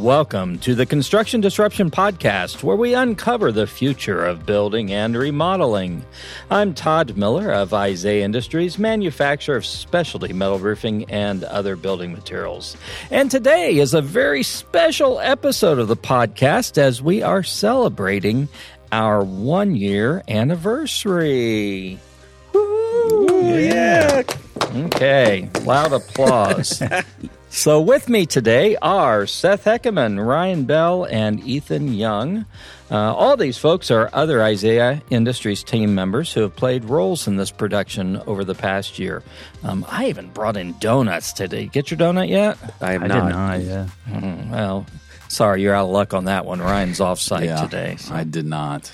Welcome to the Construction Disruption Podcast, where we uncover the future of building and remodeling. I'm Todd Miller of Isaiah Industries, manufacturer of specialty metal roofing and other building materials. And today is a very special episode of the podcast as we are celebrating our one year anniversary. Woo, yeah. Okay, loud applause. So, with me today are Seth Heckeman, Ryan Bell, and Ethan Young. Uh, all these folks are other Isaiah Industries team members who have played roles in this production over the past year. Um, I even brought in donuts today. Get your donut yet? I have I not. did not, yeah. Mm, well, sorry, you're out of luck on that one. Ryan's off site Yeah, today. so- I did not.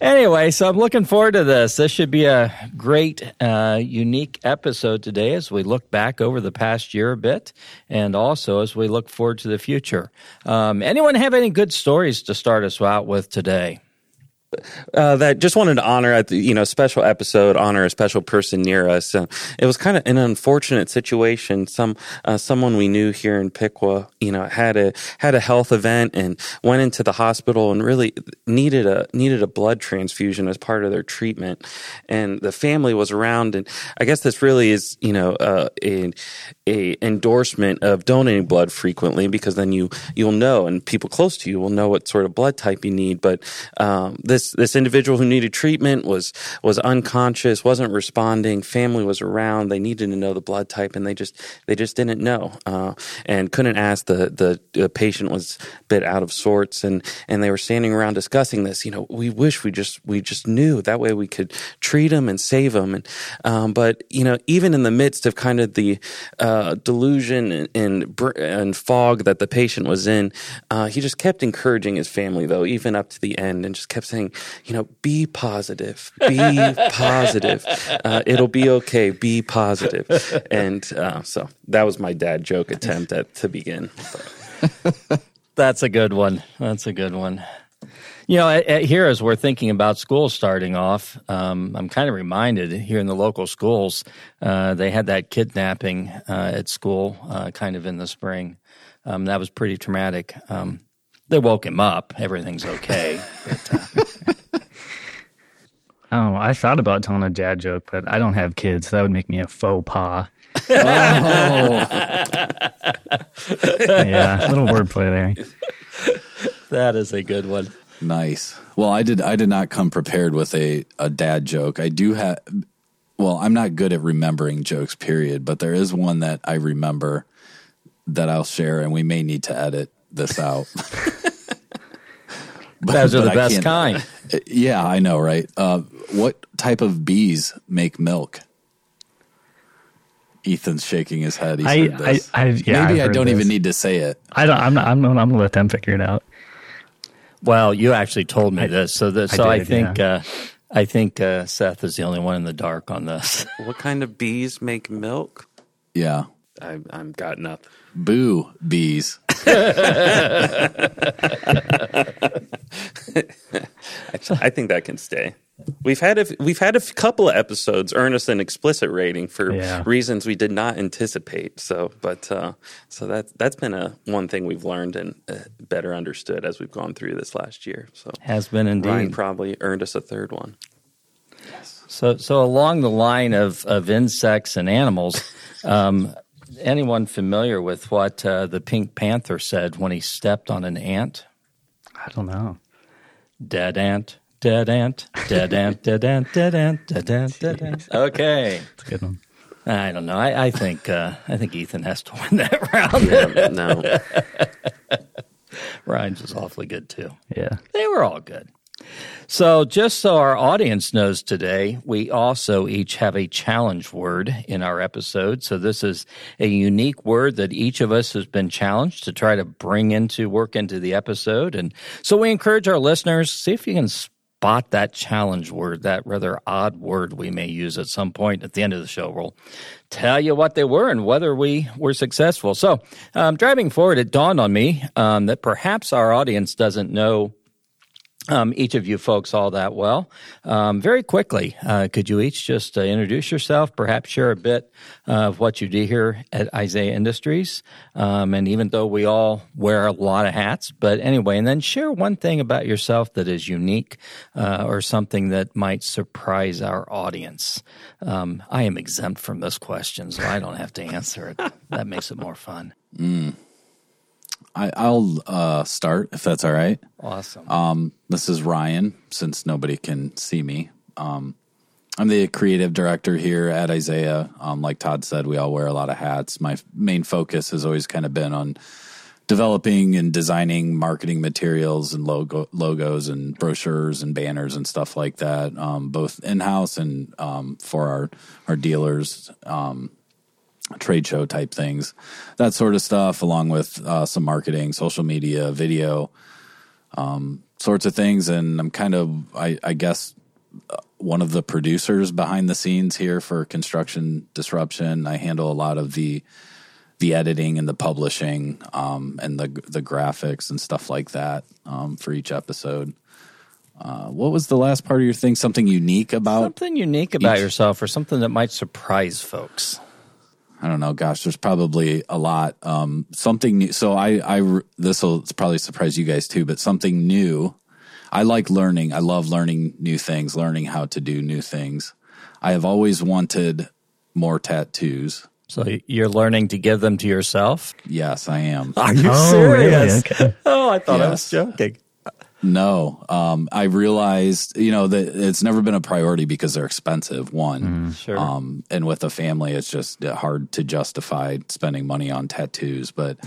Anyway, so I'm looking forward to this. This should be a great, uh, unique episode today as we look back over the past year a bit, and also as we look forward to the future. Um, anyone have any good stories to start us out with today? Uh, that just wanted to honor the you know special episode honor a special person near us. Uh, it was kind of an unfortunate situation. Some uh, someone we knew here in Piqua you know had a had a health event and went into the hospital and really needed a needed a blood transfusion as part of their treatment. And the family was around and I guess this really is you know uh, a a endorsement of donating blood frequently because then you you'll know and people close to you will know what sort of blood type you need. But um, this this individual who needed treatment was was unconscious wasn't responding. Family was around. They needed to know the blood type and they just they just didn't know uh, and couldn't ask the, the the patient was a bit out of sorts and and they were standing around discussing this. You know we wish we just we just knew. That way we could treat them and save them and um, but you know even in the midst of kind of the uh, delusion and and, and fog that the patient was in uh, he just kept encouraging his family though even up to the end and just kept saying you know be positive be positive uh, it'll be okay be positive. and uh, so that was my dad joke attempt at to begin That's a good one. That's a good one. You know, at, at here as we're thinking about schools starting off, um, I'm kind of reminded here in the local schools, uh, they had that kidnapping uh, at school uh, kind of in the spring. Um, that was pretty traumatic. Um, they woke him up. Everything's okay. But, uh, Oh, I thought about telling a dad joke, but I don't have kids. So that would make me a faux pas. yeah, little wordplay there. that is a good one. Nice. Well, I did. I did not come prepared with a a dad joke. I do have. Well, I'm not good at remembering jokes. Period. But there is one that I remember that I'll share, and we may need to edit this out. But- Those are but the I best kind. Yeah, I know, right? Uh, what type of bees make milk? Ethan's shaking his head. He's I, heard I, this. I, yeah, Maybe I've I heard don't this. even need to say it. I don't. I'm not. I'm, I'm gonna let them figure it out. Well, you actually told me this, so that, I so I, did, think yeah. uh, I think uh, Seth is the only one in the dark on this. what kind of bees make milk Yeah. I, I'm got nothing Boo bees. I think that can stay. We've had a we've had a couple of episodes earn us an explicit rating for Yeah. reasons we did not anticipate. So, but uh, so that that's been a one thing we've learned and uh, better understood as we've gone through this last year. So, Has been indeed. Ryan probably earned us a third one. Yes. So, so along the line of, of insects and animals, um, anyone familiar with what uh, the Pink Panther said when he stepped on an ant? I don't know. Dead ant, dead ant, dead ant, dead ant, dead ant, dead ant, dead ant. Okay, It's a good one. I don't know. I, I think uh, I think Ethan has to win that round. Yeah, no, Ryan's was awfully good too. Yeah. They were all good. So, just so our audience knows today, we also each have a challenge word in our episode. So, this is a unique word that each of us has been challenged to try to bring into work into the episode. And so, we encourage our listeners see if you can spot that challenge word, that rather odd word we may use at some point at the end of the show. We'll tell you what they were and whether we were successful. So, um, driving forward, it dawned on me um, that perhaps our audience doesn't know um, each of you folks all that well. Um, very quickly, uh, could you each just uh, introduce yourself, perhaps share a bit of what you do here at Isaiah Industries? Um, and even though we all wear a lot of hats, but anyway, and then share one thing about yourself that is unique uh, or something that might surprise our audience. Um, I am exempt from this question, so I don't have to answer it. that makes it more fun. Mm. I, will uh, start if that's all right. Awesome. Um, this is Ryan. Since nobody can see me, um, I'm the creative director here at Isaiah. Um, like Todd said, we all wear a lot of hats. My main focus has always kind of been on developing and designing marketing materials and logo logos and brochures and banners and stuff like that, um, both in house and um, for our our dealers. Trade show type things, that sort of stuff, along with uh, some marketing, social media, video, um, sorts of things. And I'm kind of, I, I guess, uh, one of the producers behind the scenes here for Construction Disruption. I handle a lot of the the editing and the publishing um, and the the graphics and stuff like that um, for each episode. Uh, what was the last part of your thing? Something unique about something unique about each, yourself, or something that might surprise folks. I don't know. Gosh, there's probably a lot. Um, something new. So I, I, this will probably surprise you guys too, but something new. I like learning. I love learning new things, learning how to do new things. I have always wanted more tattoos. So you're learning to give them to yourself? Yes, I am. Are you oh, serious? Really? Okay. Oh, I thought yes. I was joking. No, um, I realized, you know, that it's never been a priority because they're expensive. One, mm, sure. um, and with a family, it's just hard to justify spending money on tattoos. But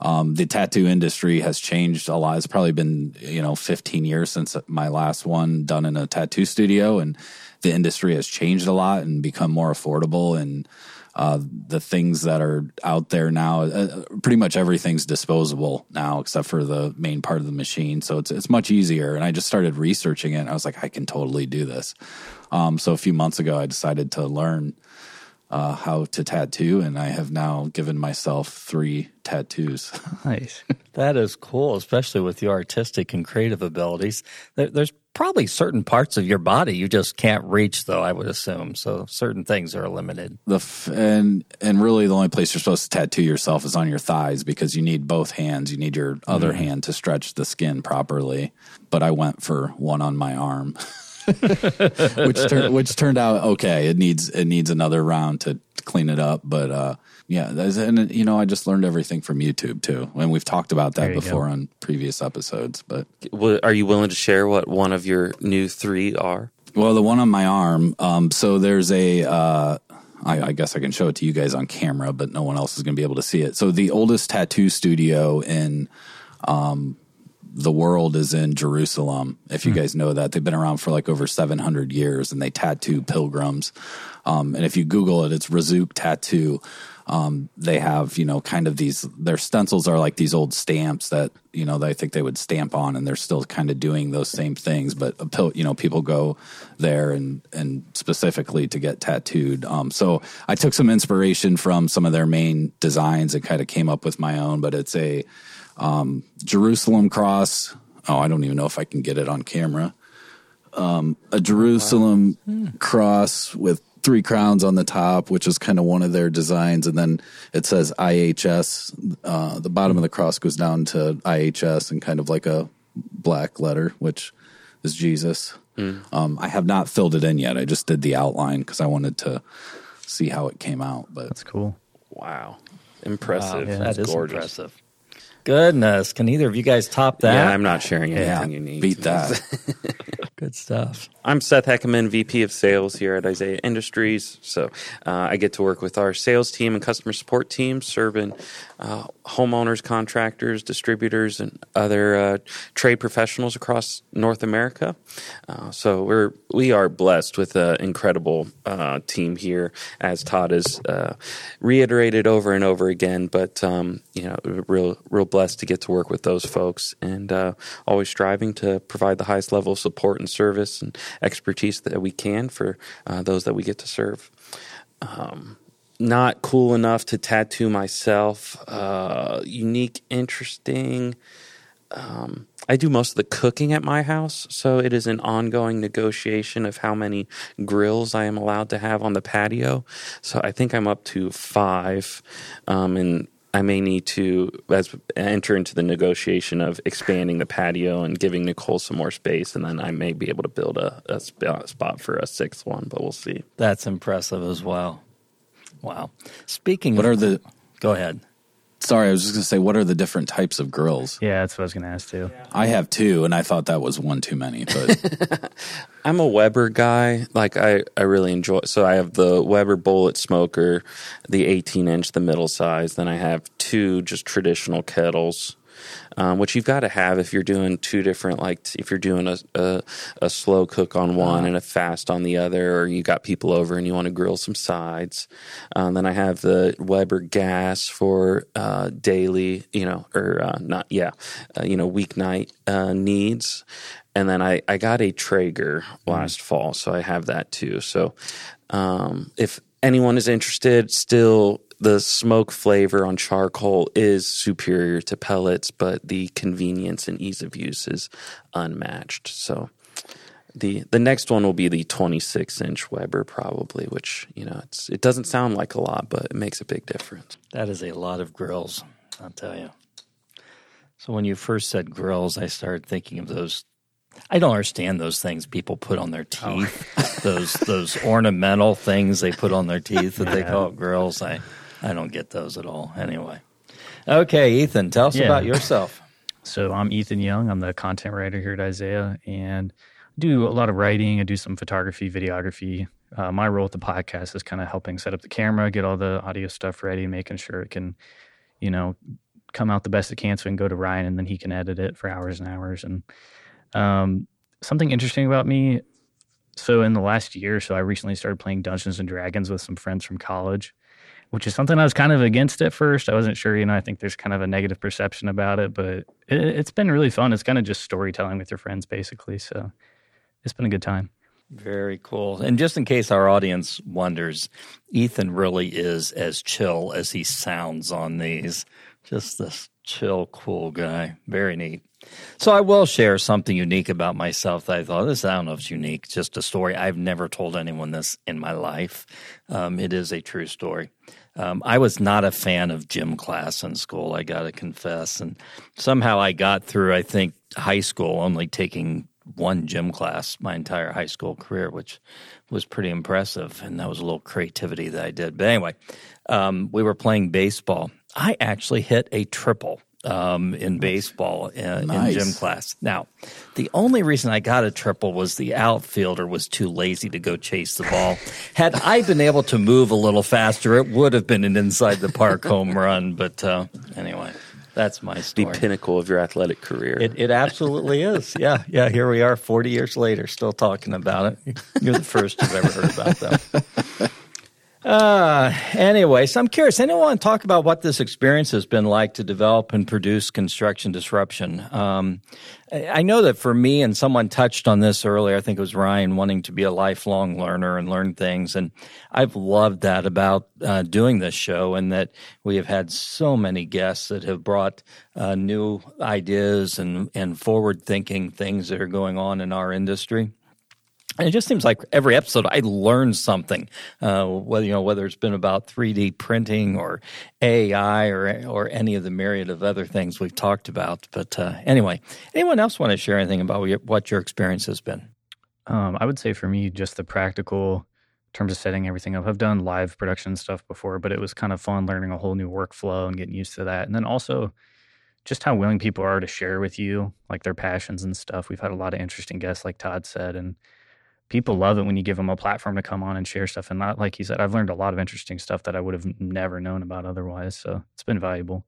um, the tattoo industry has changed a lot. It's probably been, you know, 15 years since my last one done in a tattoo studio, and the industry has changed a lot and become more affordable and uh, the things that are out there now, uh, pretty much everything's disposable now, except for the main part of the machine. So it's it's much easier. And I just started researching it. and I was like, I can totally do this. Um, so a few months ago, I decided to learn uh, how to tattoo, and I have now given myself three tattoos. nice. That is cool, especially with your artistic and creative abilities. There, there's probably certain parts of your body you just can't reach, though. I would assume so. Certain things are limited. The f- and and really the only place you're supposed to tattoo yourself is on your thighs because you need both hands. You need your other mm. hand to stretch the skin properly. But I went for one on my arm. which turned which turned out okay. It needs it needs another round to clean it up, but uh, yeah, and you know I just learned everything from YouTube too, and we've talked about that before go. on previous episodes. But are you willing to share what one of your new three are? Well, the one on my arm. Um, so there's a. Uh, I, I guess I can show it to you guys on camera, but no one else is going to be able to see it. So the oldest tattoo studio in um, the world is in Jerusalem. If you mm. guys know that, they've been around for like over 700 years and they tattoo pilgrims. Um, and if you Google it, it's Razzouk Tattoo. Um, they have, you know, kind of these, their stencils are like these old stamps that, you know, I think they would stamp on and they're still kind of doing those same things. But, you know, people go there and, and specifically to get tattooed. Um, so I took some inspiration from some of their main designs and kind of came up with my own, but it's a, um, Jerusalem cross. Oh, I don't even know if I can get it on camera. Um, a Jerusalem wow. cross with three crowns on the top, which is kind of one of their designs, and then it says IHS. Uh, the bottom of the cross goes down to IHS and kind of like a black letter, which is Jesus. Mm. Um, I have not filled it in yet. I just did the outline because I wanted to see how it came out. But that's cool. Wow, impressive! Wow, yeah, that is gorgeous. impressive. Goodness, can either of you guys top that? Yeah, I'm not sharing anything yeah, you need. Beat that. Good stuff. I'm Seth Heckerman, VP of Sales here at Isaiah Industries. So uh, I get to work with our sales team and customer support team, serving uh, homeowners, contractors, distributors, and other uh, trade professionals across North America. Uh, so we're we are blessed with an incredible uh, team here, as Todd has uh, reiterated over and over again. But um, you know, real real blessed to get to work with those folks, and uh, always striving to provide the highest level of support and service and expertise that we can for those that we get to serve. Um, not cool enough to tattoo myself. Uh, unique, interesting. um, I do most of the cooking at my house, so it is an ongoing negotiation of how many grills I am allowed to have on the patio. So I think I'm up to five, um, and I may need to as enter into the negotiation of expanding the patio and giving Nicole some more space, and then I may be able to build a, a spot for a sixth one, but we'll see. That's impressive as well. Wow. Speaking, what of, are the? Go ahead. Sorry, I was just going to say, what are the different types of grills? Yeah, that's what I was going to ask too. I have two, and I thought that was one too many. But I'm a Weber guy. Like I, I really enjoy. So I have the Weber Bullet Smoker, the 18 inch, the middle size. Then I have two just traditional kettles um, which you've got to have if you're doing two different, like if you're doing a, a, a slow cook on one uh-huh. and a fast on the other, or you got people over and you want to grill some sides. Um, then I have the Weber gas for uh, daily, you know, or uh, not, yeah, uh, you know, weeknight uh, needs. And then I, I got a Traeger last mm. fall, so I have that too. So um, if anyone is interested, still the smoke flavor on charcoal is superior to pellets, but the convenience and ease of use is unmatched. So the the next one will be the 26 inch Weber probably, which you know it's it doesn't sound like a lot, but it makes a big difference. That is a lot of grills, I'll tell you. So when you first said grills, I started thinking of those I don't understand those things people put on their teeth. Oh. those those ornamental things they put on their teeth that yeah. they call grills. I I don't get those at all. Anyway, okay, Ethan, tell us yeah. about yourself. So I'm Ethan Young. I'm the content writer here at Isaiah, and do a lot of writing. I do some photography, videography. Uh, my role at the podcast is kind of helping set up the camera, get all the audio stuff ready, making sure it can, you know, come out the best it can, so we can go to Ryan and then he can edit it for hours and hours. And um, something interesting about me. So in the last year, so I recently started playing Dungeons and Dragons with some friends from college, which is something I was kind of against at first. I wasn't sure, you know. I think there's kind of a negative perception about it, but it, has been really fun. It's kind of just storytelling with your friends, basically. So it's been a good time. Very cool. And just in case our audience wonders, Ethan really is as chill as he sounds on these. Just this chill, cool guy. Very neat. So I will share something unique about myself that I thought this. I don't know if it's unique, just a story. I've never told anyone this in my life. Um, it is a true story. Um, I was not a fan of gym class in school. I got to confess, and somehow I got through. I think high school only taking one gym class my entire high school career, which was pretty impressive. And that was a little creativity that I did. But anyway, um, we were playing baseball. I actually hit a triple um, in baseball uh, in, nice. in gym class. Now, the only reason I got a triple was the outfielder was too lazy to go chase the ball. Had I been able to move a little faster, it would have been an inside the park home run. But uh, anyway. That's my story. The pinnacle of your athletic career. It, it absolutely is. Yeah, yeah. Here we are, forty years later, still talking about it. You're the first who've ever heard about them. Uh, anyway, so I'm curious. Anyone want to talk about what this experience has been like to develop and produce construction disruption? Um, I know that for me, and someone touched on this earlier, I think it was Ryan wanting to be a lifelong learner and learn things. And I've loved that about uh, doing this show, and that we have had so many guests that have brought uh, new ideas and, and forward thinking things that are going on in our industry. And it just seems like every episode I learn something, uh, whether you know whether it's been about 3D printing or AI or or any of the myriad of other things we've talked about. But uh, anyway, anyone else want to share anything about what your experience has been? Um, I would say for me, just the practical terms of setting everything up. I've done live production stuff before, but it was kind of fun learning a whole new workflow and getting used to that. And then also just how willing people are to share with you like their passions and stuff. We've had a lot of interesting guests, like Todd said, and people love it when you give them a platform to come on and share stuff. And not like he said, I've learned a lot of interesting stuff that I would have never known about otherwise. So it's been valuable.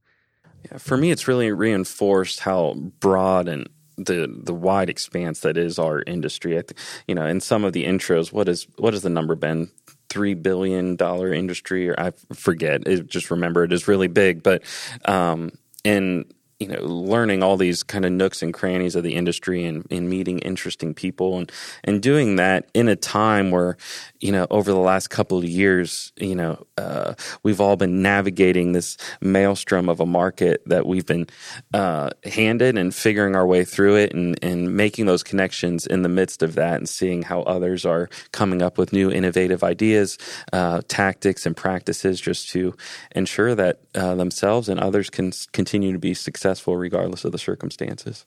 Yeah, for me, it's really reinforced how broad and the the wide expanse that is our industry. I th- you know, in some of the intros, what is what has the number been? Three billion dollar industry, or I forget. It, just remember, it is really big. But um, in you know, learning all these kind of nooks and crannies of the industry and, and meeting interesting people and, and doing that in a time where, you know, over the last couple of years, you know, uh, we've all been navigating this maelstrom of a market that we've been uh, handed and figuring our way through it and, and making those connections in the midst of that and seeing how others are coming up with new innovative ideas, uh, tactics, and practices just to ensure that uh, themselves and others can continue to be successful successful regardless of the circumstances.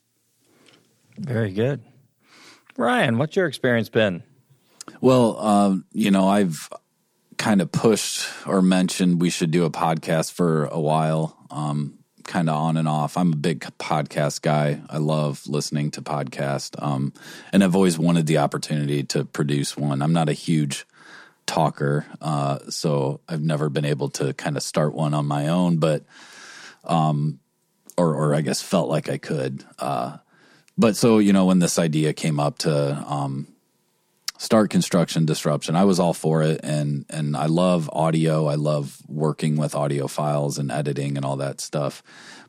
Very good. Ryan, what's your experience been? Well, um, you know, I've kind of pushed or mentioned we should do a podcast for a while, um, kind of on and off. I'm a big podcast guy. I love listening to podcasts, um, and I've always wanted the opportunity to produce one. I'm not a huge talker, uh, so I've never been able to kind of start one on my own, but um, or or I guess felt like I could. Uh, but so you know, when this idea came up to um, start construction disruption, I was all for it, and and I love audio. I love working with audio files and editing and all that stuff.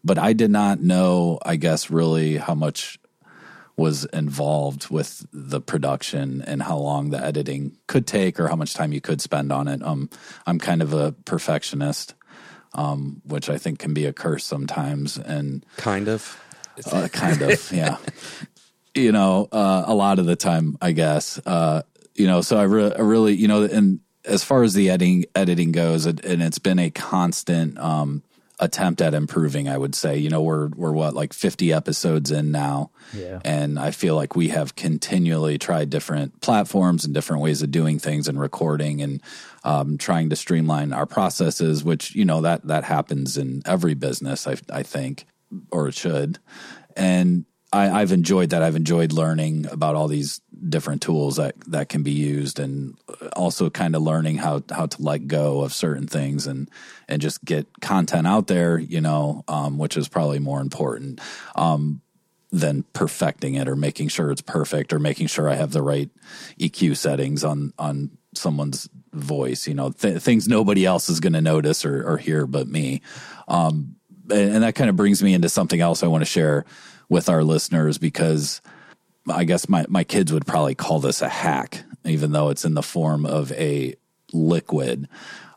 But I did not know, I guess, really how much was involved with the production and how long the editing could take or how much time you could spend on it. Um, I'm kind of a perfectionist um, which I think can be a curse sometimes. And kind of, uh, kind of, yeah. You know, uh, a lot of the time, I guess. Uh, you know, so I, re- I, really, you know, and as far as the editing editing goes, it, and it's been a constant um, attempt at improving. I would say, you know, we're we're what like fifty episodes in now, yeah. and I feel like we have continually tried different platforms and different ways of doing things and recording and um, trying to streamline our processes, which you know that that happens in every business, I, I think, or it should. And I, have enjoyed that. I've enjoyed learning about all these different tools that that can be used, and also kind of learning how how to let go of certain things and and just get content out there. You know, um, which is probably more important. Um, than perfecting it or making sure it's perfect or making sure I have the right EQ settings on on someone's voice, you know, th- things nobody else is going to notice or, or, hear but me. Um, and, and, that kind of brings me into something else I want to share with our listeners because I guess my, my kids would probably call this a hack, even though it's in the form of a liquid.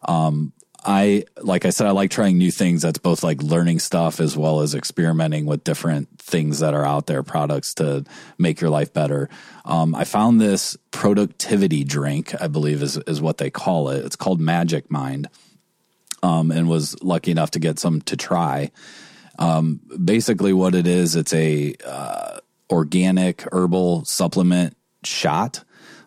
Um, I like I said, I like trying new things. That's both like learning stuff as well as experimenting with different things that are out there, products to make your life better. Um, I found this productivity drink, I believe is is what they call it. It's called Magic Mind, um, and was lucky enough to get some to try. Um, basically, what it is, it's a uh, organic herbal supplement shot.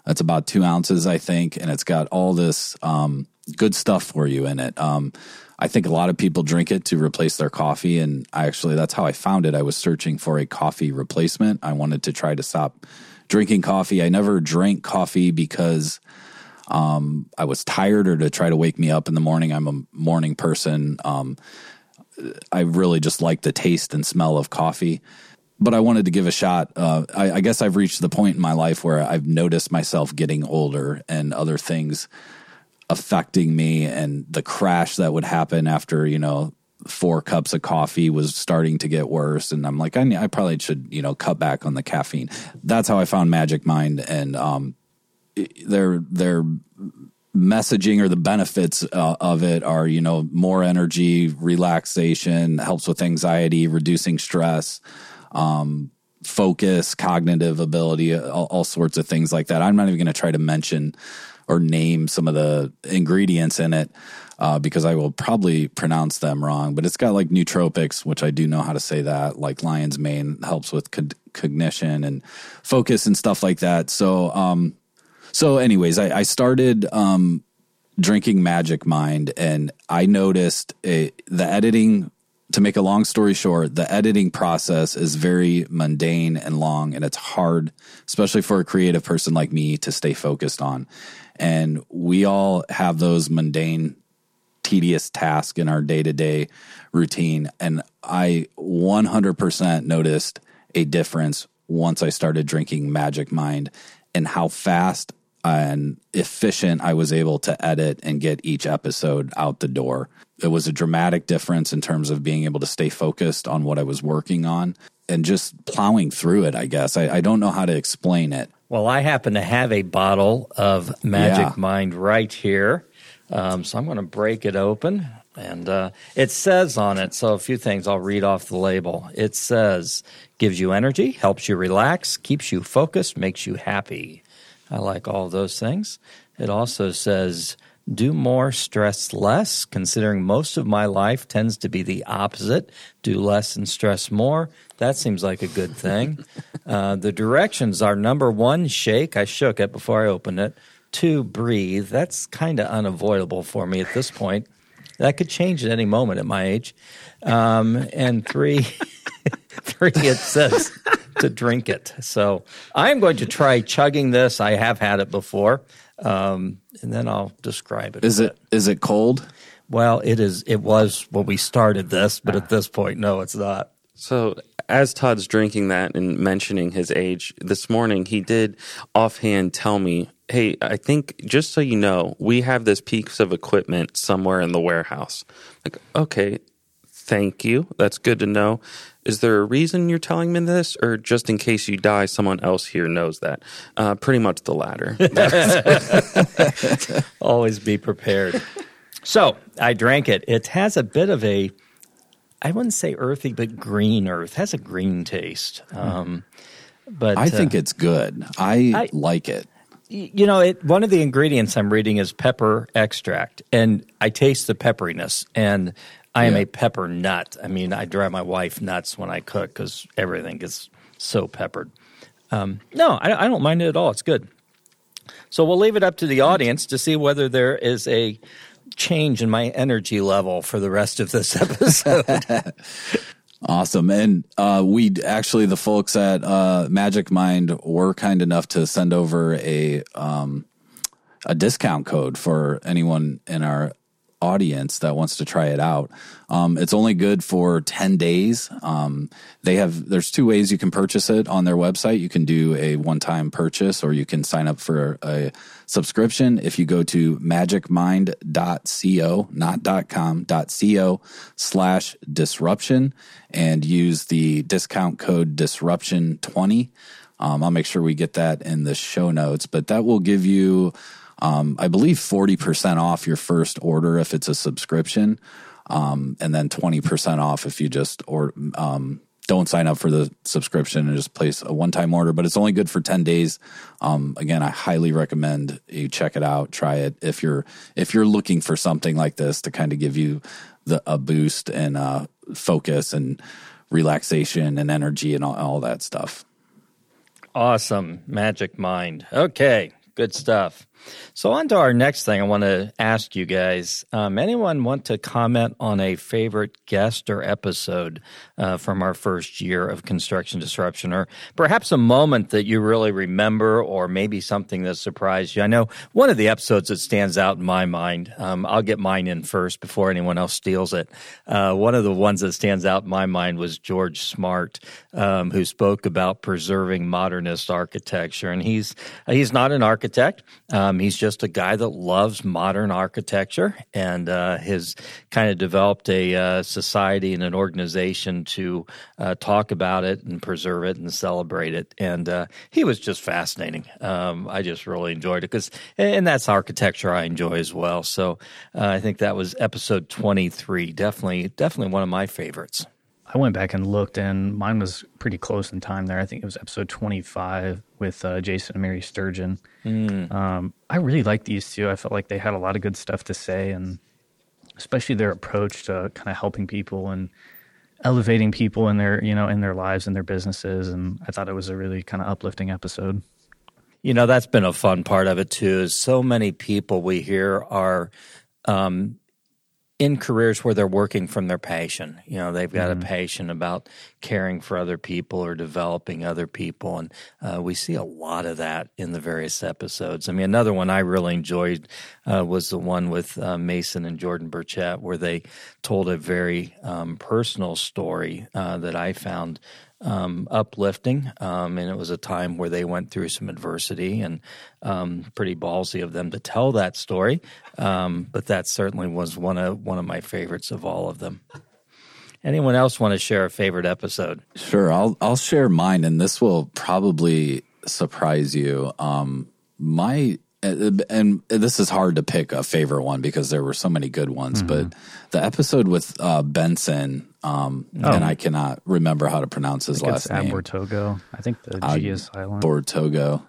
That's about two ounces, I think, and it's got all this um, good stuff for you in it. Um, I think a lot of people drink it to replace their coffee, and I actually that's how I found it. I was searching for a coffee replacement. I wanted to try to stop drinking coffee. I never drank coffee because um, I was tired or to try to wake me up in the morning. I'm a morning person. Um, I really just like the taste and smell of coffee. But I wanted to give a shot. Uh, I, I guess I've reached the point in my life where I've noticed myself getting older and other things affecting me and the crash that would happen after, you know, four cups of coffee was starting to get worse. And I'm like, I, I probably should, you know, cut back on the caffeine. That's how I found Magic Mind. And, um, their, their messaging or the benefits uh, of it are, you know, more energy, relaxation, helps with anxiety, reducing stress, um, focus, cognitive ability, all, all sorts of things like that. I'm not even going to try to mention or name some of the ingredients in it uh, because I will probably pronounce them wrong. But it's got like nootropics, which I do know how to say that. Like lion's mane helps with co- cognition and focus and stuff like that. So, um, so anyways, I, I started um, drinking Magic Mind, and I noticed the editing. To make a long story short, the editing process is very mundane and long, and it's hard, especially for a creative person like me, to stay focused on. And we all have those mundane, tedious tasks in our day to day routine. And I 100% noticed a difference once I started drinking Magic Mind and how fast and efficient I was able to edit and get each episode out the door. It was a dramatic difference in terms of being able to stay focused on what I was working on and just plowing through it, I guess. I, I don't know how to explain it. Well, I happen to have a bottle of Magic yeah. Mind right here. Um, so I'm going to break it open. And uh, it says on it, so a few things I'll read off the label. It says, gives you energy, helps you relax, keeps you focused, makes you happy. I like all those things. It also says, do more, stress less, considering most of my life tends to be the opposite. Do less and stress more. That seems like a good thing. uh, the directions are number one, shake. I shook it before I opened it. Two, breathe. That's kind of unavoidable for me at this point. That could change at any moment at my age. Um, and three, three, it says to drink it. So I'm going to try chugging this. I have had it before, um, and then I'll describe it. Is it is it cold? Well, it is. It was when we started this, but at ah. this point, no, it's not. So, as Todd's drinking that and mentioning his age this morning, he did offhand tell me, Hey, I think just so you know, we have this piece of equipment somewhere in the warehouse. Like, okay, thank you. That's good to know. Is there a reason you're telling me this, or just in case you die, someone else here knows that? Uh, pretty much the latter. Always be prepared. So I drank it. It has a bit of a, I wouldn't say earthy, but green earth. It has a green taste. Um, but I think uh, it's good. I, I like it you know, it, one of the ingredients I'm reading is pepper extract, and I taste the pepperiness. And I am yeah. a pepper nut. I mean, I drive my wife nuts when I cook because everything gets so peppered. Um, no, I, I don't mind it at all. It's good. So we'll leave it up to the audience to see whether there is a change in my energy level for the rest of this episode. awesome. And uh, we actually, the folks at uh, Magic Mind were kind enough to send over a um, a discount code for anyone in our audience that wants to try it out. Um, it's only good for 10 days. Um, they have, there's two ways you can purchase it on their website. You can do a one time purchase or you can sign up for a subscription. If you go to magicmind.co, not .com, .co slash disruption and use the discount code disruption 20. Um, I'll make sure we get that in the show notes, but that will give you um, I believe 40% off your first order if it's a subscription, um, and then 20% off if you just or um, don't sign up for the subscription and just place a one time order. But it's only good for 10 days. Um, again, I highly recommend you check it out, try it if you're if you're looking for something like this to kind of give you the a boost and uh, focus and relaxation and energy and all, all that stuff. Awesome. Magic Mind. Okay. Good stuff. So, on to our next thing I want to ask you guys. Um, anyone want to comment on a favorite guest or episode uh, from our first year of Construction Disruption, or perhaps a moment that you really remember, or maybe something that surprised you? I know one of the episodes that stands out in my mind, um, I'll get mine in first before anyone else steals it. Uh, one of the ones that stands out in my mind was George Smart, um, who spoke about preserving modernist architecture. And he's, he's not an architect. Um, um, he's just a guy that loves modern architecture and uh, has kind of developed a uh, society and an organization to uh, talk about it and preserve it and celebrate it. And uh, he was just fascinating. Um, I just really enjoyed it because, and that's architecture I enjoy as well. So uh, I think that was episode 23. Definitely, definitely one of my favorites. I went back and looked, and mine was pretty close in time there. I think it was episode 25 with uh, Jason and Mary Sturgeon. Mm. Um, I really liked these two. I felt like they had a lot of good stuff to say, and especially their approach to kind of helping people and elevating people in their, you know, in their lives and their businesses. And I thought it was a really kind of uplifting episode. You know, that's been a fun part of it too. Is so many people we hear are um, in careers where they're working from their passion. You know, they've got mm-hmm. a passion about caring for other people or developing other people. And uh, we see a lot of that in the various episodes. I mean, another one I really enjoyed uh, was the one with uh, Mason and Jordan Burchett, where they told a very um, personal story uh, that I found um, uplifting, um, and it was a time where they went through some adversity, and um, pretty ballsy of them to tell that story. Um, but that certainly was one of one of my favorites of all of them. Anyone else want to share a favorite episode? Sure, I'll I'll share mine, and this will probably surprise you. Um, my and this is hard to pick a favorite one because there were so many good ones, mm-hmm. but the episode with uh, Benson, um, oh. and I cannot remember how to pronounce his last name. Abortogo. I think the G is silent. Bortogo.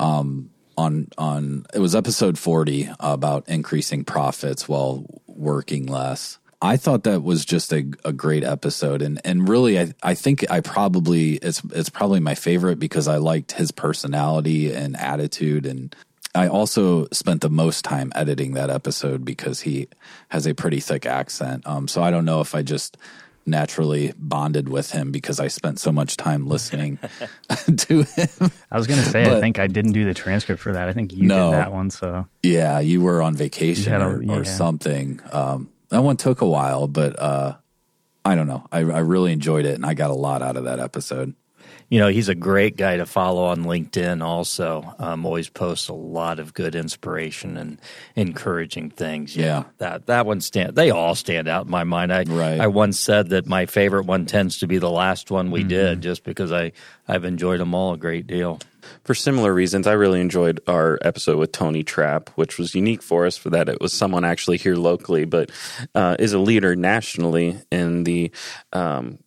Um, on on it was episode forty about increasing profits while working less. I thought that was just a, a great episode, and and really, I, I think I probably it's it's probably my favorite because I liked his personality and attitude, and I also spent the most time editing that episode because he has a pretty thick accent. Um, so I don't know if I just naturally bonded with him because I spent so much time listening to him. I was going to say, but, I think I didn't do the transcript for that. I think you no, did that one. So yeah, you were on vacation a, or, yeah. or, something. Um, that one took a while, but uh, I don't know. I, I really enjoyed it, and I got a lot out of that episode you know, he's a great guy to follow on LinkedIn. Also, um, always posts a lot of good inspiration and encouraging things. Yeah, yeah. that that one stand. They all stand out in my mind. I right. I once said that my favorite one tends to be the last one we mm-hmm. did, just because I I've enjoyed them all a great deal. For similar reasons, I really enjoyed our episode with Tony Trapp, which was unique for us for that it was someone actually here locally, but uh, is a leader nationally in the um,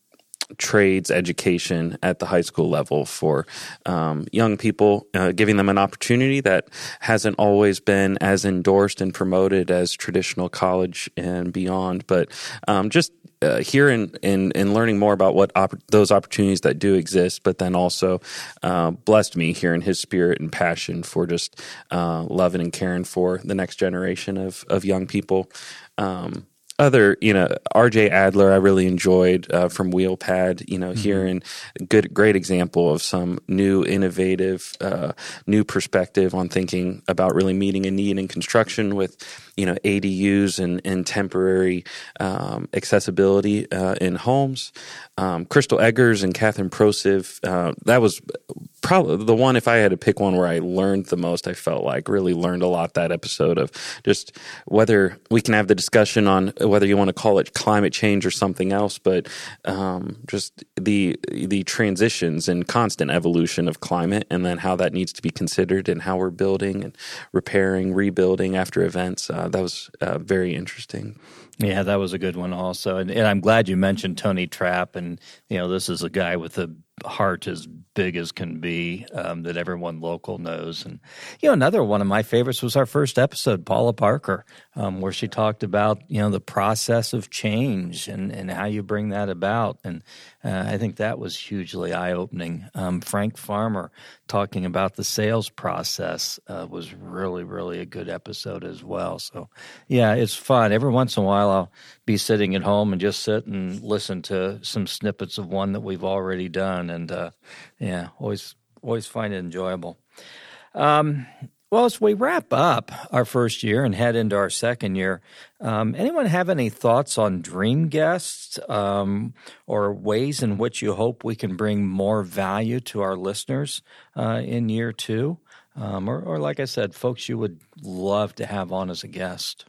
trades education at the high school level for um, young people, uh, giving them an opportunity that hasn't always been as endorsed and promoted as traditional college and beyond. But um, just uh, hearing and learning more about what op- those opportunities that do exist, but then also uh, blessed me hearing his spirit and passion for just uh, loving and caring for the next generation of, of young people. Um, other, you know, RJ Adler, I really enjoyed uh, from Wheelpad, you know, mm-hmm. hearing good, great example of some new, innovative, uh, new perspective on thinking about really meeting a need in construction with, you know, ADUs and, and temporary um, accessibility uh, in homes. Um, Crystal Eggers and Catherine Prosiv, uh, that was probably the one, if I had to pick one where I learned the most, I felt like really learned a lot that episode of just whether we can have the discussion on whether you want to call it climate change or something else, but um, just the the transitions and constant evolution of climate and then how that needs to be considered and how we're building and repairing, rebuilding after events. Uh, that was uh, very interesting. Yeah, that was a good one also. And, and, I'm glad you mentioned Tony Trapp. And, you know, this is a guy with a heart as big as can be um, that everyone local knows. And, you know, another one of my favorites was our first episode, Paula Parker, um, where she talked about, you know, the process of change and, and how you bring that about. And uh, I think that was hugely eye opening. Um, Frank Farmer talking about the sales process uh, was really, really a good episode as well. So, yeah, it's fun. Every once in a while, I'll be sitting at home and just sit and listen to some snippets of one that we've already done. And uh, yeah, always, always find it enjoyable. Um, well, as we wrap up our first year and head into our second year, um, anyone have any thoughts on dream guests um, or ways in which you hope we can bring more value to our listeners uh, in year two? Um, or, or, like I said, folks you would love to have on as a guest?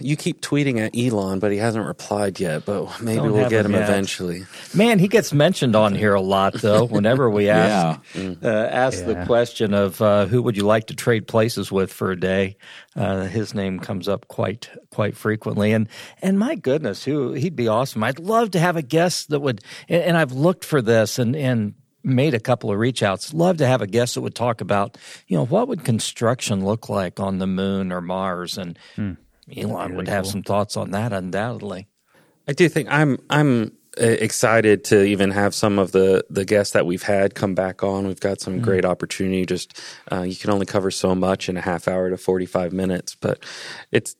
You keep tweeting at Elon, but he hasn't replied yet. But maybe Don't we'll get him, him eventually. Man, he gets mentioned on here a lot, though. Whenever we ask yeah. uh, ask yeah. the question of uh, who would you like to trade places with for a day, uh, his name comes up quite quite frequently. And and my goodness, who he'd be awesome. I'd love to have a guest that would. And, and I've looked for this and and made a couple of reach outs. Love to have a guest that would talk about, you know, what would construction look like on the moon or Mars and. Hmm Elon would have cool. some thoughts on that, undoubtedly. I do think I'm I'm excited to even have some of the the guests that we've had come back on. We've got some mm-hmm. great opportunity. Just uh, you can only cover so much in a half hour to forty five minutes, but it's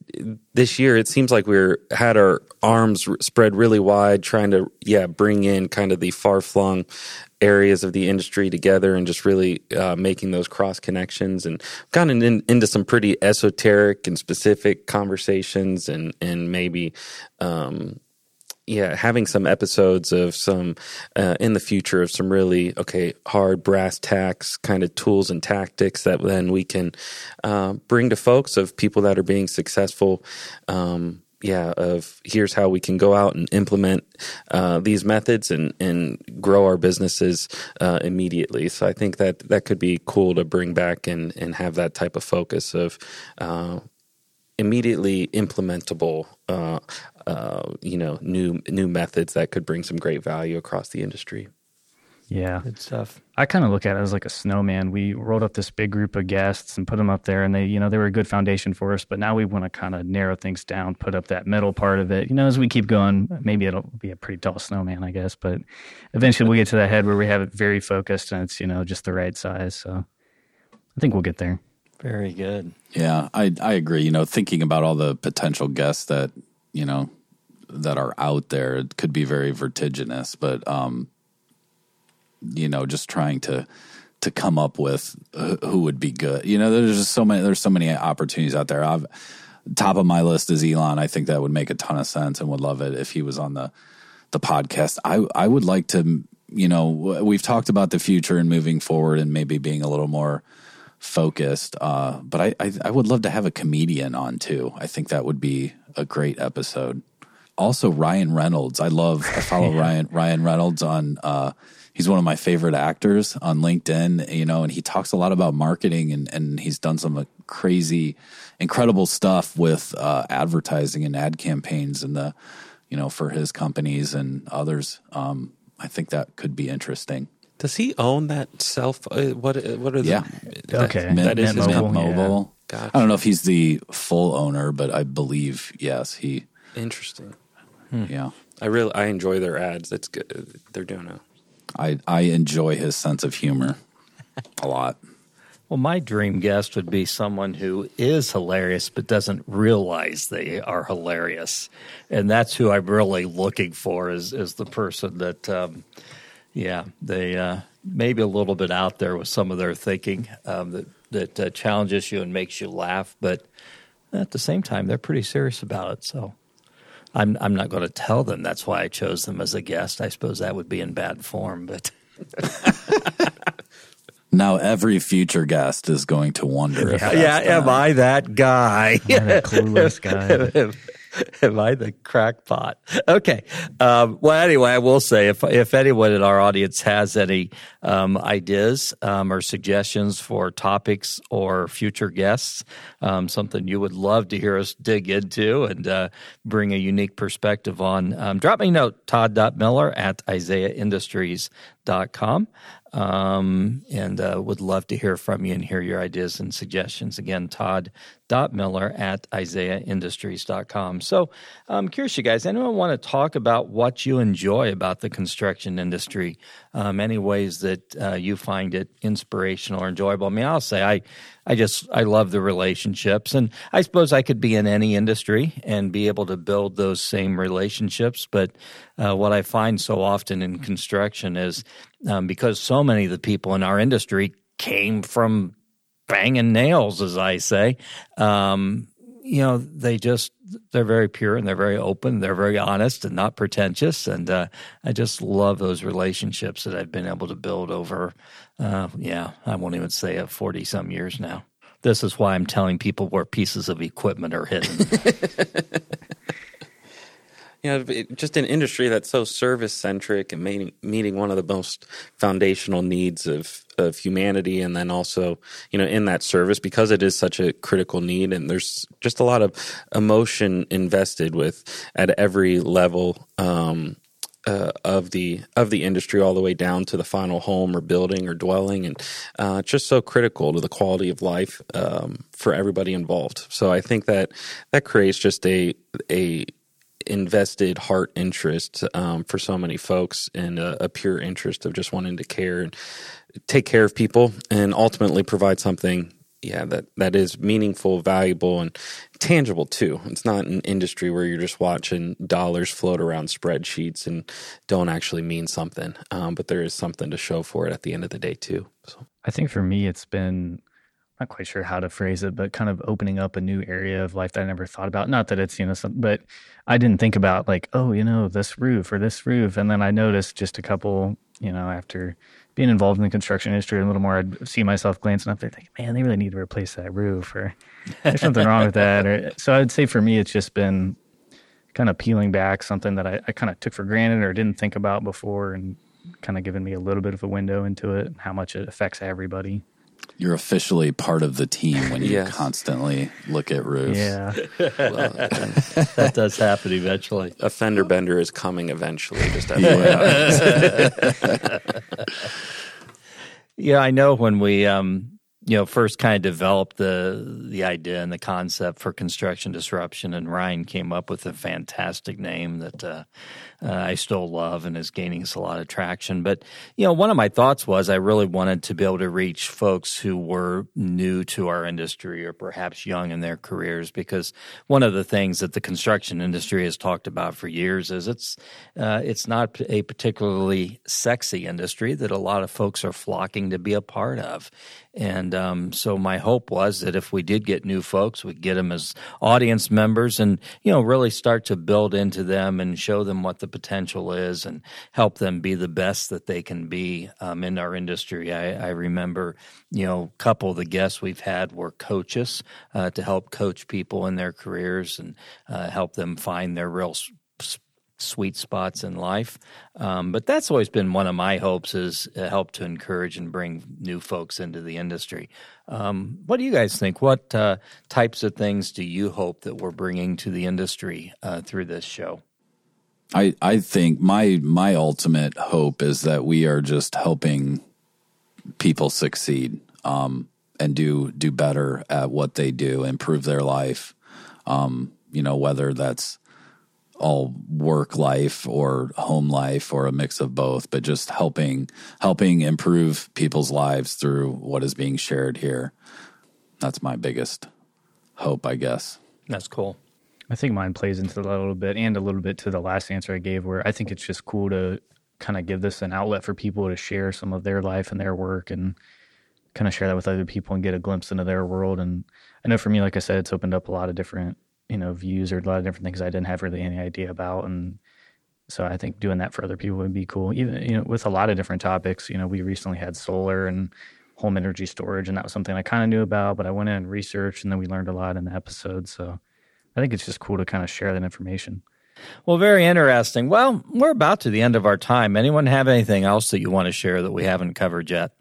this year. It seems like we're had our arms spread really wide, trying to yeah bring in kind of the far flung areas of the industry together and just really uh, making those cross connections and gotten in, into some pretty esoteric and specific conversations and and maybe um, yeah, having some episodes of some uh, in the future of some really okay hard brass tacks kind of tools and tactics that then we can uh, bring to folks of people that are being successful. Um, yeah, of here's how we can go out and implement uh, these methods and and grow our businesses uh, immediately. So I think that that could be cool to bring back and and have that type of focus of uh, immediately implementable uh, uh, you know new new methods that could bring some great value across the industry. Yeah, Good stuff. I kind of look at it as like a snowman. We rolled up this big group of guests and put them up there, and they, you know, they were a good foundation for us. But now we want to kind of narrow things down, put up that middle part of it. You know, as we keep going, maybe it'll be a pretty tall snowman, I guess. But eventually, we'll get to that head where we have it very focused and it's you know just the right size. So I think we'll get there. Very good. Yeah, I I agree. You know, thinking about all the potential guests that you know that are out there, it could be very vertiginous. But um, you know, just trying to to come up with who would be good. You know, there's just so many. There's so many opportunities out there. I've top of my list is Elon. I think that would make a ton of sense and would love it if he was on the the podcast. I I would like to. You know, we've talked about the future and moving forward and maybe being a little more focused. Uh, but I, I, I would love to have a comedian on too. I think that would be a great episode. Also, Ryan Reynolds. I love. I follow Ryan Ryan Reynolds on. Uh, he's one of my favorite actors on LinkedIn. You know, and he talks a lot about marketing and and he's done some crazy, incredible stuff with uh, advertising and ad campaigns and the, you know, for his companies and others. Um, I think that could be interesting. Does he own that self? Uh, what what are the? Yeah. that- Okay. Mint, that is his Mint Mint Mobile, Mobile. Gotcha. I don't know if he's the full owner, but I believe yes, he. Interesting. Yeah, I really I enjoy their ads. It's good. They're doing a I I enjoy his sense of humor a lot. Well, my dream guest would be someone who is hilarious but doesn't realize they are hilarious, and that's who I'm really looking for. Is is the person that, um, yeah, they uh, maybe a little bit out there with some of their thinking um, that that uh, challenges you and makes you laugh, but at the same time they're pretty serious about it. So. I'm I'm not going to tell them that's why I chose them as a guest. I suppose that would be in bad form, but Now every future guest is going to wonder if that's yeah, am. I that guy? I'm that clueless guy. am, I the crackpot? Okay. Um, well, anyway, I will say if if anyone in our audience has any um, ideas um, or suggestions for topics or future guests, um, something you would love to hear us dig into and uh, bring a unique perspective on, um, drop me a note, todd.miller at isaiahindustries.com. Um, and uh, would love to hear from you and hear your ideas and suggestions. Again, todd.miller at isaiahindustries.com. So I'm curious, you guys, anyone want to talk about what you enjoy about the construction industry? Um, any ways that uh, you find it inspirational or enjoyable? I mean, I'll say I, I just I love the relationships, and I suppose I could be in any industry and be able to build those same relationships. But uh, what I find so often in construction is um, because so many of the people in our industry came from banging nails, as I say. Um, you know, they just they're very pure and they're very open. They're very honest and not pretentious. And uh, I just love those relationships that I've been able to build over. Uh, yeah, I won't even say a forty some years now. This is why I'm telling people where pieces of equipment are hidden. you know, it- just an industry that's so service centric and meeting, meeting one of the most foundational needs of, of humanity. And then also, you know, in that service, because it is such a critical need and there's just a lot of emotion invested with at every level, um, uh, of the of the industry all the way down to the final home or building or dwelling, and uh, just so critical to the quality of life um, for everybody involved. So I think that that creates just a a invested heart interest um, for so many folks and a, a pure interest of just wanting to care and take care of people and ultimately provide something yeah that that is meaningful valuable and tangible too. It's not an industry where you're just watching dollars float around spreadsheets and don't actually mean something um, but there is something to show for it at the end of the day too so. I think for me, it's been not quite sure how to phrase it, but kind of opening up a new area of life that I never thought about. Not that it's, you know, some, but I didn't think about like, oh, you know, this roof or this roof. And then I noticed just a couple, you know, after being involved in the construction industry a little more, I'd see myself glancing up there thinking, man, they really need to replace that roof or there's something wrong with that. Or, so I'd say for me, it's just been kind of peeling back something that I, I kind of took for granted or didn't think about before and kind of giving me a little bit of a window into it and how much it affects everybody. You're officially part of the team when you Yes. constantly look at roofs. Yeah. that does happen eventually. A fender bender is coming eventually. Just FYI. Yeah, I know when we um you know first kind of developed the the idea and the concept for construction disruption and Ryan came up with a fantastic name that uh, uh, I still love and is gaining us a lot of traction. But you know, one of my thoughts was I really wanted to be able to reach folks who were new to our industry or perhaps young in their careers because one of the things that the construction industry has talked about for years is it's uh, it's not a particularly sexy industry that a lot of folks are flocking to be a part of. And um, so my hope was that if we did get new folks, we'd get them as audience members and, you know, really start to build into them and show them what the potential is and help them be the best that they can be um, in our industry. I, I remember, you know, a couple of the guests we've had were coaches uh, to help coach people in their careers and uh, help them find their real sweet spots in life. Um, but that's always been one of my hopes is uh, help to encourage and bring new folks into the industry. Um, what do you guys think? What uh, types of things do you hope that we're bringing to the industry uh, through this show? I, I think my my ultimate hope is that we are just helping people succeed um, and do do better at what they do, improve their life. Um, you know, whether that's all work life or home life or a mix of both, but just helping helping improve people's lives through what is being shared here. That's my biggest hope, I guess. That's cool. I think mine plays into that a little bit and a little bit to the last answer I gave, where I think it's just cool to kind of give this an outlet for people to share some of their life and their work and kind of share that with other people and get a glimpse into their world. And I know for me, like I said, it's opened up a lot of different, you know, views or a lot of different things I didn't have really any idea about. And so I think doing that for other people would be cool. Even, you know, with a lot of different topics, you know, we recently had solar and home energy storage, and that was something I kind of knew about, but I went in and researched and then we learned a lot in the episode. So I think it's just cool to kind of share that information. Well, very interesting. Well, we're about to the end of our time. Anyone have anything else that you want to share that we haven't covered yet?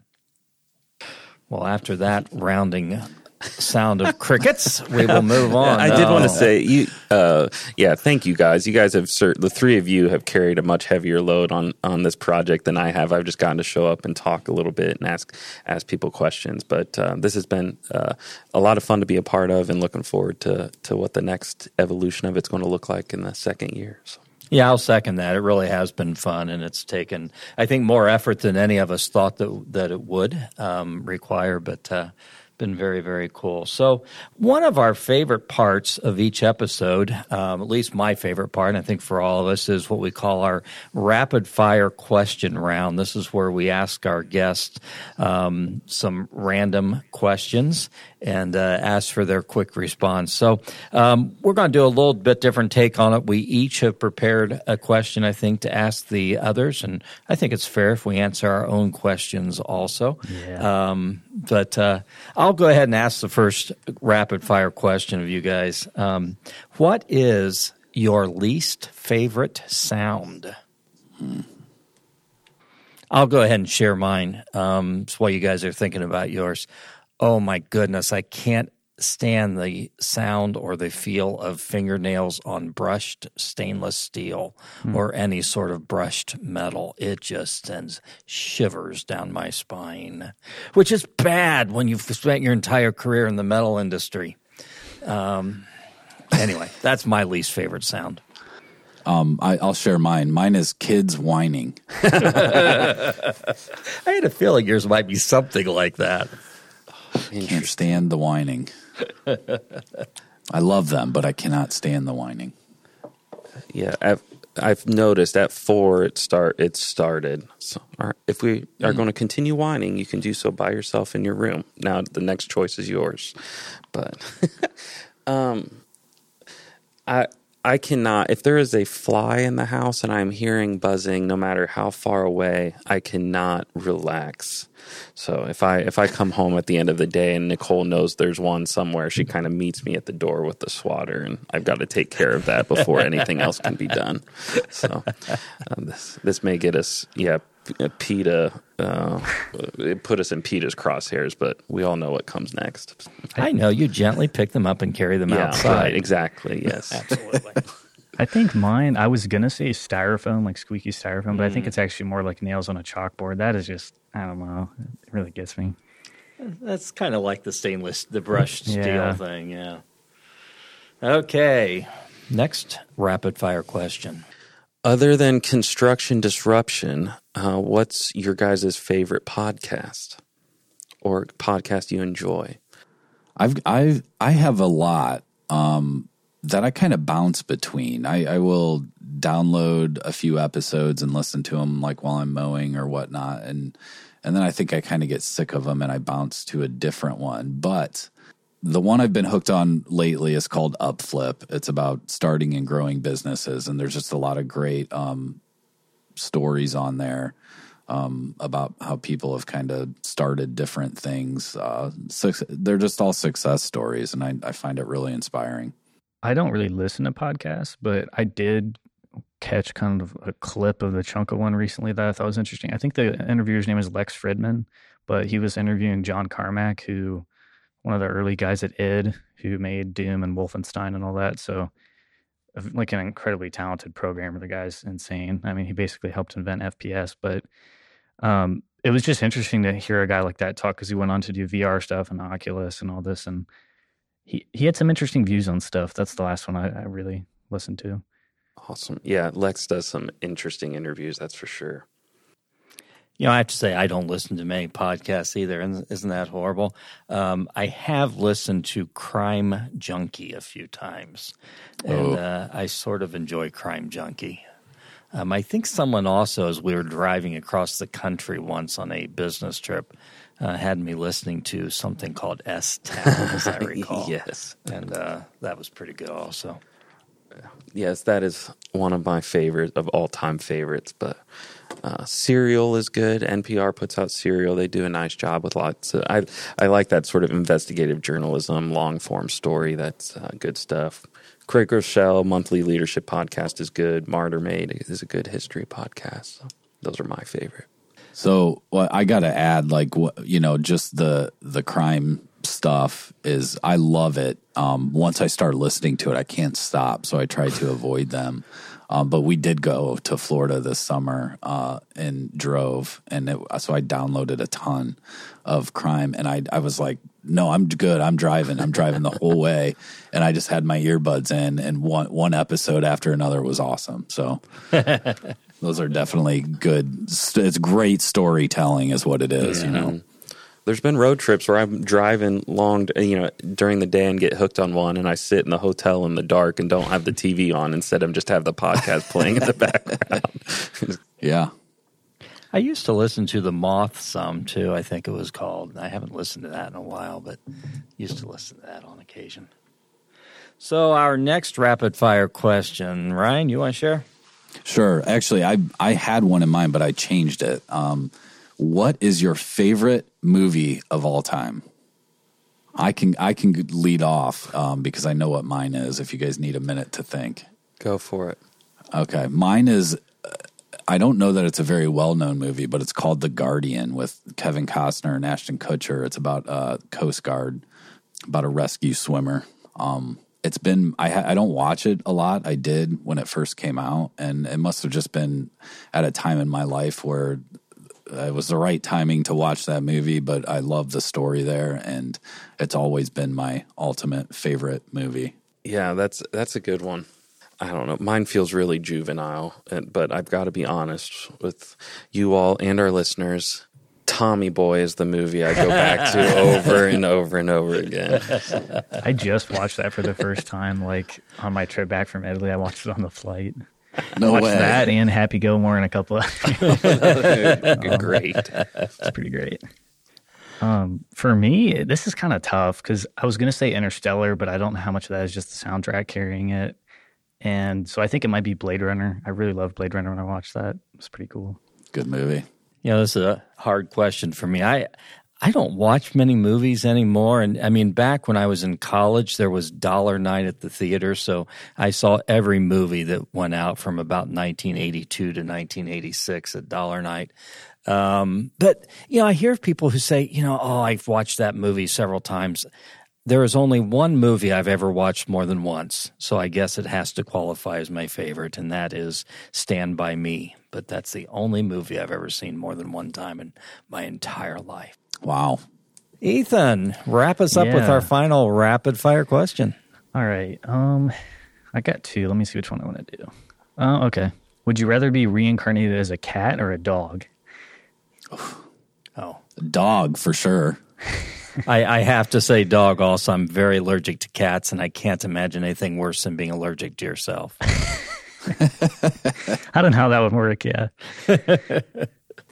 Well, after that rounding sound of crickets, we will move on. I did want to Oh. say you, uh, yeah, thank you guys. You guys have cert- the three of you have carried a much heavier load on on this project than I have. I've just gotten to show up and talk a little bit and ask ask people questions. But uh, this has been uh, a lot of fun to be a part of, and looking forward to to what the next evolution of it's going to look like in the second year. So. Yeah, I'll second that. It really has been fun, and it's taken, I think, more effort than any of us thought that that it would um, require. But uh, been very, very cool. So, one of our favorite parts of each episode, um, at least my favorite part, and I think for all of us, is what we call our rapid fire question round. This is where we ask our guests um, some random questions and uh, ask for their quick response. So, um, we're going to do a little bit different take on it. We each have prepared a question, I think, to ask the others, and I think it's fair if we answer our own questions also. Yeah. Um, but uh, I'll go ahead and ask the first rapid fire question of you guys. Um, what is your least favorite sound? I'll go ahead and share mine. Um, while you guys are thinking about yours. Oh my goodness, I can't stand the sound or the feel of fingernails on brushed stainless steel or any sort of brushed metal. It just sends shivers down my spine, which is bad when you've spent your entire career in the metal industry. Um, anyway, that's my least favorite sound. Um, I, I'll share mine. Mine is kids whining. I had a feeling yours might be something like that. Can't stand the whining. I love them, but I cannot stand the whining. Yeah, I've, I've noticed at four it start it started. So all right, if we are going to continue whining, you can do so by yourself in your room. Now the next choice is yours, but um, I I cannot. If there is a fly in the house and I'm hearing buzzing, no matter how far away, I cannot relax. So if I if I come home at the end of the day and Nicole knows there's one somewhere, she kind of meets me at the door with the swatter, and I've got to take care of that before anything else can be done. So um, this this may get us, yeah, P- PETA. Uh, it put us in PETA's crosshairs, but we all know what comes next. I know you gently pick them up and carry them Yeah, outside. right, exactly. Yes. Absolutely. I think mine, I was going to say styrofoam, like squeaky styrofoam, but I think it's actually more like nails on a chalkboard. That is just, I don't know. It really gets me. That's kind of like the stainless, the brushed steel Yeah. thing. Yeah. Okay. Next rapid fire question. Other than construction disruption, uh, what's your guys' favorite podcast or podcast you enjoy? I've I I have a lot um, that I kind of bounce between. I, I will download a few episodes and listen to them like while I'm mowing or whatnot, and and then I think I kind of get sick of them and I bounce to a different one. But the one I've been hooked on lately is called Upflip. It's about starting and growing businesses, and there's just a lot of great um, stories on there um, about how people have kind of started different things. Uh, suc they're just all success stories, and I, I find it really inspiring. I don't really listen to podcasts, but I did catch kind of a clip of the chunk of one recently that I thought was interesting. I think the interviewer's name is Lex Fridman, but he was interviewing John Carmack, who one of the early guys at id who made Doom and Wolfenstein and all that. So like an incredibly talented programmer. The guy's insane. I mean, he basically helped invent FPS, but um, it was just interesting to hear a guy like that talk because he went on to do VR stuff and Oculus and all this, and he he had some interesting views on stuff. That's the last one I, I really listened to. Awesome. Yeah, Lex does some interesting interviews, that's for sure. You know, I have to say, I don't listen to many podcasts either. and Isn't that horrible? Um, I have listened to Crime Junkie a few times, and Oh. uh, I sort of enjoy Crime Junkie. Um, I think someone also, as we were driving across the country once on a business trip, uh, had me listening to something called S Town, as I recall. yes. And uh, that was pretty good also. Yes, that is one of my favorites of all time favorites. But uh, Serial is good. NPR puts out Serial. They do a nice job with lots. Of, I I like that sort of investigative journalism, long form story. That's uh, good stuff. Craig Groeschel monthly leadership podcast is good. Martyr Made is a good history podcast. So those are my favorite. So well, I got to add, like wh- you know, just the the crime stuff is I love it. Um, once I start listening to it, I can't stop, so I try to avoid them. Um, but we did go to Florida this summer uh, and drove, and it, so I downloaded a ton of crime, and I I was like, no, I'm good. I'm driving. I'm driving the whole way, and I just had my earbuds in, and one one episode after another was awesome. So. Those are definitely good. It's great storytelling, is what it is. You know, mm-hmm. There's been road trips where I'm driving long, you know, during the day and get hooked on one, and I sit in the hotel in the dark and don't have the TV on. Instead, of just have the podcast playing in the background. yeah. I used to listen to The Moth some too, I think it was called. I haven't listened to that in a while, but used to listen to that on occasion. So, our next rapid fire question, Ryan, you want to share? Sure. Actually, I I had one in mind, but I changed it. Um, what is your favorite movie of all time? I can I can lead off um, because I know what mine is. If you guys need a minute to think. Go for it. Okay, mine is. uh, I don't know that it's a very well known movie, but it's called The Guardian with Kevin Costner and Ashton Kutcher. It's about uh, Coast Guard, about a rescue swimmer. Um, it's been I I don't watch it a lot. I did when it first came out, and it must have just been at a time in my life where it was the right timing to watch that movie. But I love the story there, and it's always been my ultimate favorite movie. Yeah, that's that's a good one. I don't know. Mine feels really juvenile, but I've got to be honest with you all and our listeners. Tommy Boy is the movie I go back to over and over and over again. I just watched that for the first time, like on my trip back from Italy. I watched it on the flight. No Watch way. that and Happy Gilmore and a couple of Great. It's pretty great. Um, for me, this is kind of tough because I was going to say Interstellar, but I don't know how much of that is just the soundtrack carrying it. And so I think it might be Blade Runner. I really loved Blade Runner when I watched that. It was pretty cool. Good movie. You know, this is a hard question for me. I I don't watch many movies anymore, and I mean, back when I was in college, there was dollar night at the theater, so I saw every movie that went out from about 1982 to 1986 at dollar night. Um, but you know, I hear people who say, you know, oh, I've watched that movie several times. There is only one movie I've ever watched more than once, so I guess it has to qualify as my favorite, and that is Stand By Me. But that's the only movie I've ever seen more than one time in my entire life. Wow. Ethan, wrap us up with our final rapid fire question. All right. Um, I got two. Let me see which one I want to do. Oh, okay. Would you rather be reincarnated as a cat or a dog? Oh, Dog for sure. I, I have to say, dog. Also, I'm very allergic to cats, and I can't imagine anything worse than being allergic to yourself. I don't know how that would work. Yeah.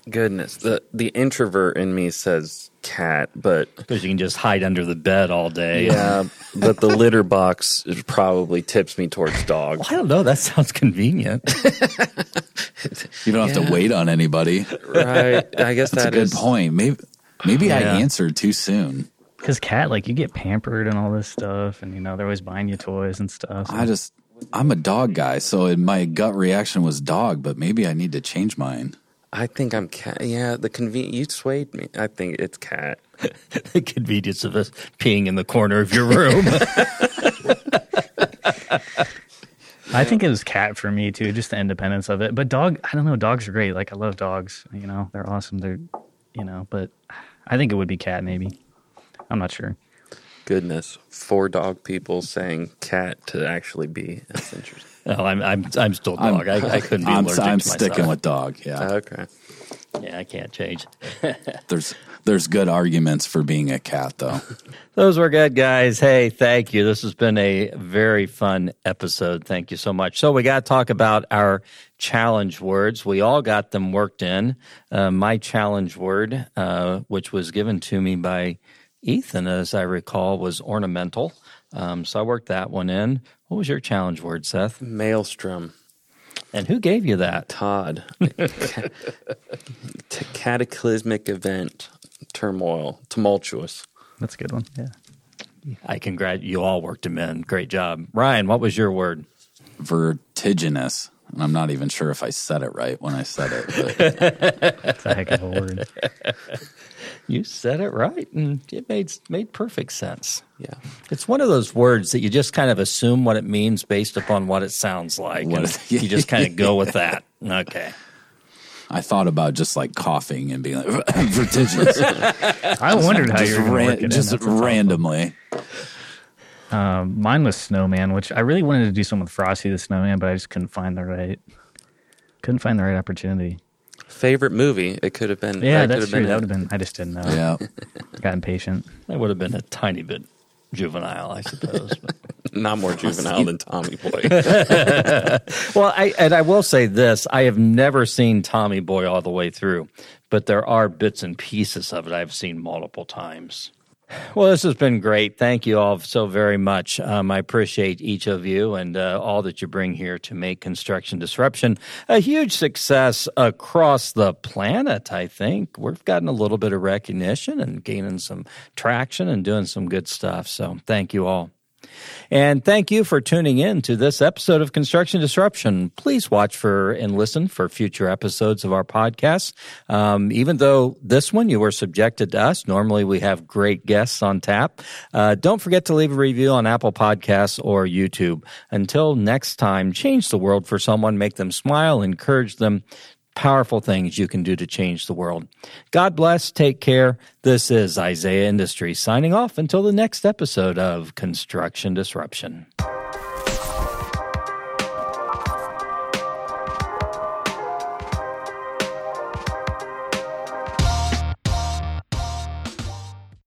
Goodness, the the introvert in me says cat, but Because you can just hide under the bed all day. yeah, but the litter box probably tips me towards dog. I don't know. That sounds convenient. You don't have Yeah. to wait on anybody. Right? I guess That's that a good is- point. Maybe maybe I answered too soon. Because cat, like, you get pampered and all this stuff, and you know they're always buying you toys and stuff. so- I just I'm a dog guy, so my gut reaction was dog, but maybe I need to change mine. I think I'm cat. Yeah, the conven. You swayed me. I think it's cat. the convenience of us peeing in the corner of your room. I think it was cat for me too, just the independence of it. But dog, I don't know. Dogs are great. Like I love dogs. You know, they're awesome. They're, you know, but I think it would be cat maybe. I'm not sure. Goodness, four dog people saying cat to actually be. That's interesting. no, I'm I'm I'm still I'm- dog. I, I couldn't be I'm, allergic I'm to sticking myself. with dog. Yeah, okay. Yeah, I can't change. there's there's good arguments for being a cat though. Those were good, guys. Hey, thank you. This has been a very fun episode. Thank you so much. So, we got to talk about our challenge words. We all got them worked in. Uh, my challenge word, uh, which was given to me by Ethan, as I recall, was ornamental. Um, so, I worked that one in. What was your challenge word, Seth? Maelstrom. And who gave you that? Todd. T- cataclysmic event. Turmoil. Tumultuous. That's a good one. Yeah. I congratulate you. All worked them in. Great job, Ryan. What was your word? Vertiginous. And I'm not even sure if I said it right when I said it. But That's a heck of a word. You said it right, and it made made perfect sense. Yeah. It's one of those words that you just kind of assume what it means based upon what it sounds like. What and you just kind of go with that. Okay. I thought about just like coughing and being like vertiginous. I wondered how just you were going to ran- work it in. just That's a tough one. randomly. Um, mine was Snowman, which I really wanted to do something with Frosty the Snowman, but I just couldn't find the right, couldn't find the right opportunity. Favorite movie? It could have been. Yeah, that that's could true. have That been. would have been. I just didn't know. Yeah. Got impatient. That would have been a tiny bit juvenile, I suppose. But- Not more juvenile than Tommy Boy. well, I and I will say this: I have never seen Tommy Boy all the way through, but there are bits and pieces of it I've seen multiple times. Well, this has been great. Thank you all so very much. Um, I appreciate each of you and uh, all that you bring here to make Construction Disruption a huge success across the planet. I think we've gotten a little bit of recognition and gaining some traction and doing some good stuff. So, thank you all. And thank you for tuning in to this episode of Construction Disruption. Please watch for and listen for future episodes of our podcast. Um, even though this one you were subjected to us, normally we have great guests on tap. Uh, don't forget to leave a review on Apple Podcasts or YouTube. Until next time, change the world for someone, make them smile, encourage them powerful things you can do to change the world. God bless. Take care. This is Isaiah Industries signing off until the next episode of Construction Disruption.